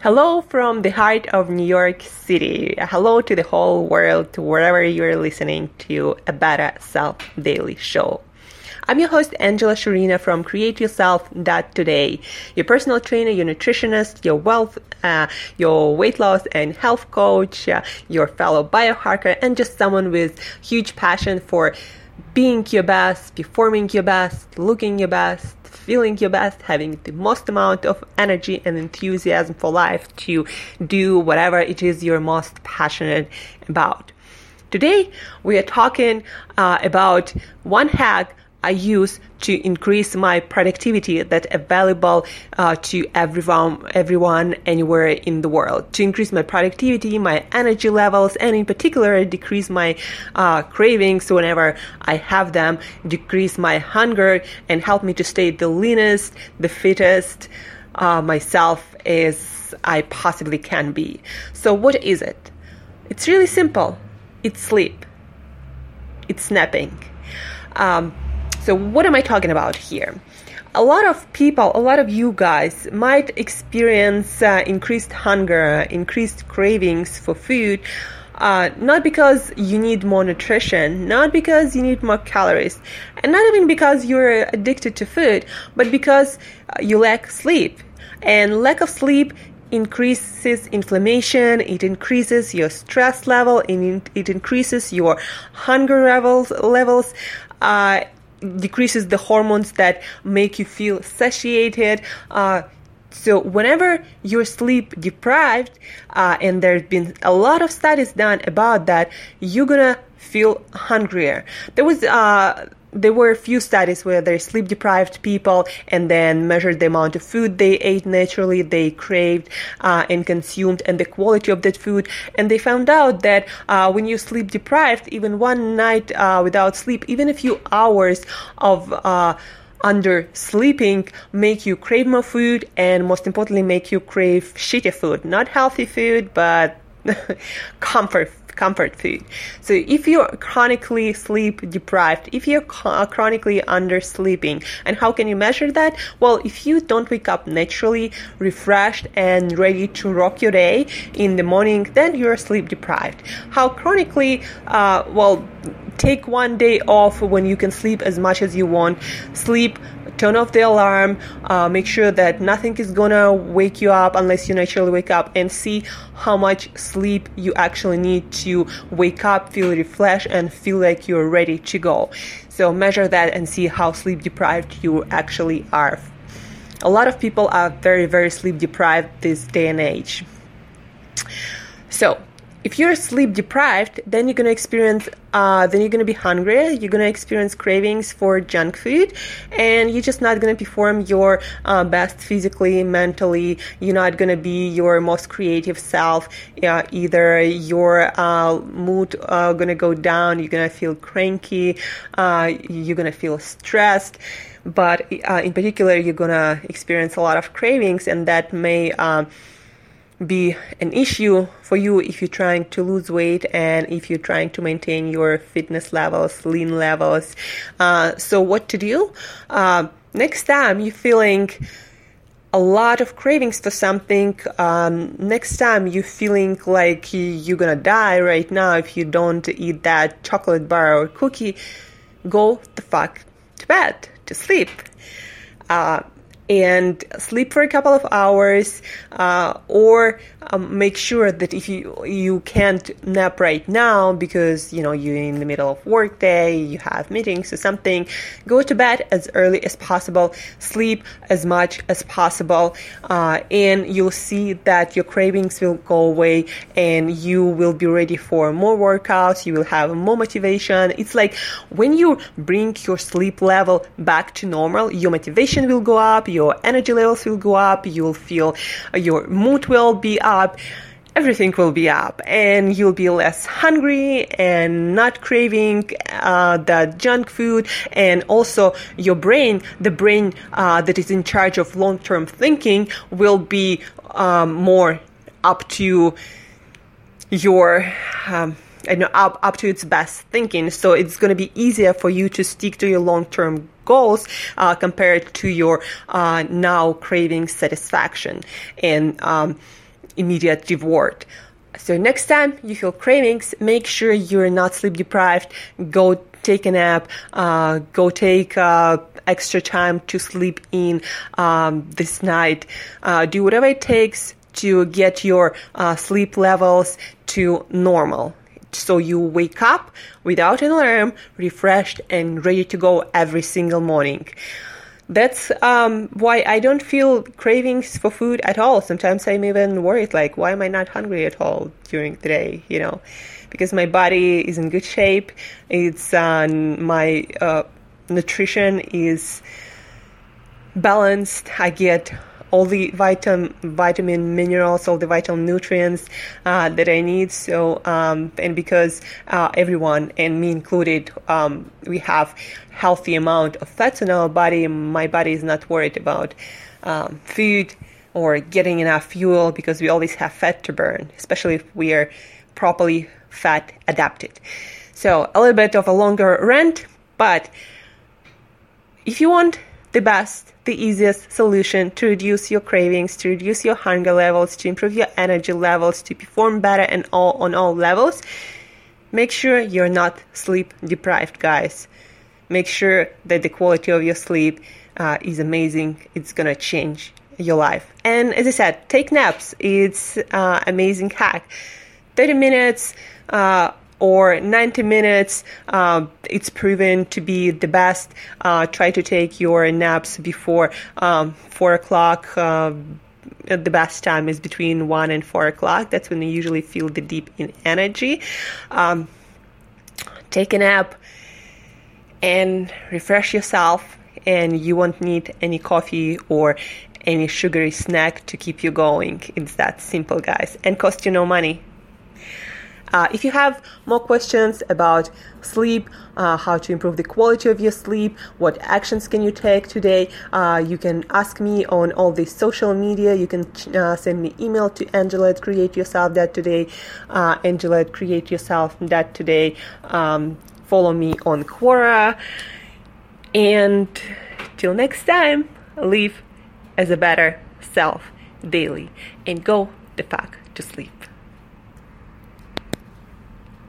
Hello from the heart of New York City. Hello to the whole world, to wherever you're listening to a Better Self Daily Show. I'm your host, Angela Shurina from CreateYourself.today, your personal trainer, your nutritionist, your wealth, uh, your weight loss and health coach, uh, your fellow biohacker, and just someone with huge passion for being your best, performing your best, looking your best, feeling your best, having the most amount of energy and enthusiasm for life to do whatever it is you're most passionate about. Today, we are talking uh, about one hack I use to increase my productivity that's available uh, to everyone, everyone anywhere in the world. To increase my productivity, my energy levels, and in particular, decrease my uh, cravings whenever I have them, decrease my hunger, and help me to stay the leanest, the fittest uh, myself as I possibly can be. So, what is it? It's really simple. It's sleep. It's napping. Um, so, what am I talking about here? A lot of people, a lot of you guys might experience uh, increased hunger, increased cravings for food. Uh, not because you need more nutrition, not because you need more calories, and not even because you're addicted to food, but because uh, you lack sleep. And lack of sleep increases inflammation, it increases your stress level, it, it increases your hunger levels, levels uh, decreases the hormones that make you feel satiated. Uh, so whenever you're sleep deprived, uh, and there's been a lot of studies done about that, you're gonna feel hungrier. There was uh, there were a few studies where they sleep deprived people and then measured the amount of food they ate naturally, they craved uh, and consumed, and the quality of that food. And they found out that uh, when you sleep deprived, even one night uh, without sleep, even a few hours of uh, under sleeping make you crave more food and most importantly make you crave shitty food not healthy food but comfort comfort food. So if you're chronically sleep deprived, if you're chronically undersleeping, and how can you measure that? Well, if you don't wake up naturally, refreshed, and ready to rock your day in the morning, then you're sleep deprived. How chronically, uh, well, take one day off when you can sleep as much as you want. Sleep turn off the alarm, uh, make sure that nothing is gonna wake you up unless you naturally wake up, and see how much sleep you actually need to wake up, feel refreshed, and feel like you're ready to go. So measure that and see how sleep deprived you actually are. A lot of people are very, very sleep deprived this day and age. So, if you're sleep deprived, then you're gonna experience, uh, then you're gonna be hungry. You're gonna experience cravings for junk food, and you're just not gonna perform your uh, best physically, mentally. You're not gonna be your most creative self. Uh, either your uh, mood uh, gonna go down. You're gonna feel cranky. Uh, you're gonna feel stressed. But uh, in particular, you're gonna experience a lot of cravings, and that may um, be an issue for you if you're trying to lose weight and if you're trying to maintain your fitness levels, lean levels. Uh, so, what to do? Uh, next time you're feeling a lot of cravings for something, um, next time you're feeling like you're gonna die right now if you don't eat that chocolate bar or cookie, go the fuck to bed, to sleep. Uh, and sleep for a couple of hours uh, or um, make sure that if you you can't nap right now because you know you're in the middle of work day you have meetings or something go to bed as early as possible sleep as much as possible uh, and you'll see that your cravings will go away and you will be ready for more workouts you will have more motivation. It's like when you bring your sleep level back to normal your motivation will go up your energy levels will go up, you'll feel your mood will be up everything will be up and you'll be less hungry and not craving uh, the junk food and also your brain the brain uh, that is in charge of long-term thinking will be um, more up to your um, know, up, up to its best thinking. So it's going to be easier for you to stick to your long term goals uh, compared to your uh, now craving satisfaction. And um, immediate reward. So next time you feel cravings, make sure you're not sleep deprived. Go take a nap. Uh, go take uh, extra time to sleep in um, this night. Uh, do whatever it takes to get your uh, sleep levels to normal. So you wake up without an alarm, refreshed and ready to go every single morning that's um, why I don't feel cravings for food at all. Sometimes I'm even worried, like, why am I not hungry at all during the day? You know, because my body is in good shape. It's uh, my uh, nutrition is balanced. I get all the vitamin, vitamin minerals, all the vital nutrients uh, that I need. So, um, and because uh, everyone, and me included, um, we have healthy amount of fats in our body, my body is not worried about um, food or getting enough fuel because we always have fat to burn, especially if we are properly fat adapted. So, a little bit of a longer rant, but if you want the best, the easiest solution to reduce your cravings, to reduce your hunger levels, to improve your energy levels, to perform better and all on all levels. Make sure you're not sleep deprived, guys. Make sure that the quality of your sleep uh, is amazing. It's gonna change your life. And as I said, take naps. It's uh, amazing hack. 30 minutes uh, or 90 minutes. Uh, it's proven to be the best. Uh, try to take your naps before um, 4 o'clock. Uh, the best time is between 1 and 4 o'clock. That's when you usually feel the deep in energy. Um, take a nap and refresh yourself, and you won't need any coffee or any sugary snack to keep you going. It's that simple, guys, and cost you no money. Uh, if you have more questions about sleep, uh, how to improve the quality of your sleep, what actions can you take today, uh, you can ask me on all the social media. You can uh, send me email to Angela at createyourself.today, uh, Angela at createyourself.today. Um, follow me on Quora. And till next time, live as a better self daily and go the fuck to sleep.